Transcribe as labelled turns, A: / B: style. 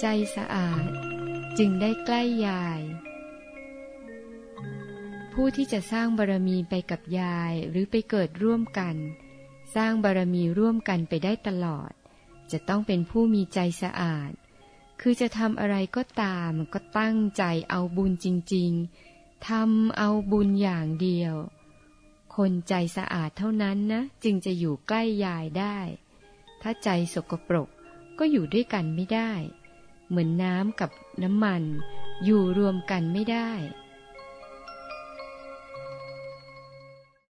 A: ใจสะอาดจึงได้ใกล้ยาย ผู้ที่จะสร้างบารมีไปกับยายหรือไปเกิดร่วมกัน สร้างบารมีร่วมกันไปได้ตลอด จะต้องเป็นผู้มีใจสะอาด คือจะทำอะไรก็ตามก็ตั้งใจเอาบุญจริง ๆทำเอาบุญอย่างเดียว คนใจสะอาดเท่านั้นนะ จึงจะอยู่ใกล้ยายได้ ถ้าใจสกปรกก็อยู่ด้วยกันไม่ได้ เหมือนน้ำกับน้ำมัน อยู่รวมกันไม่ได้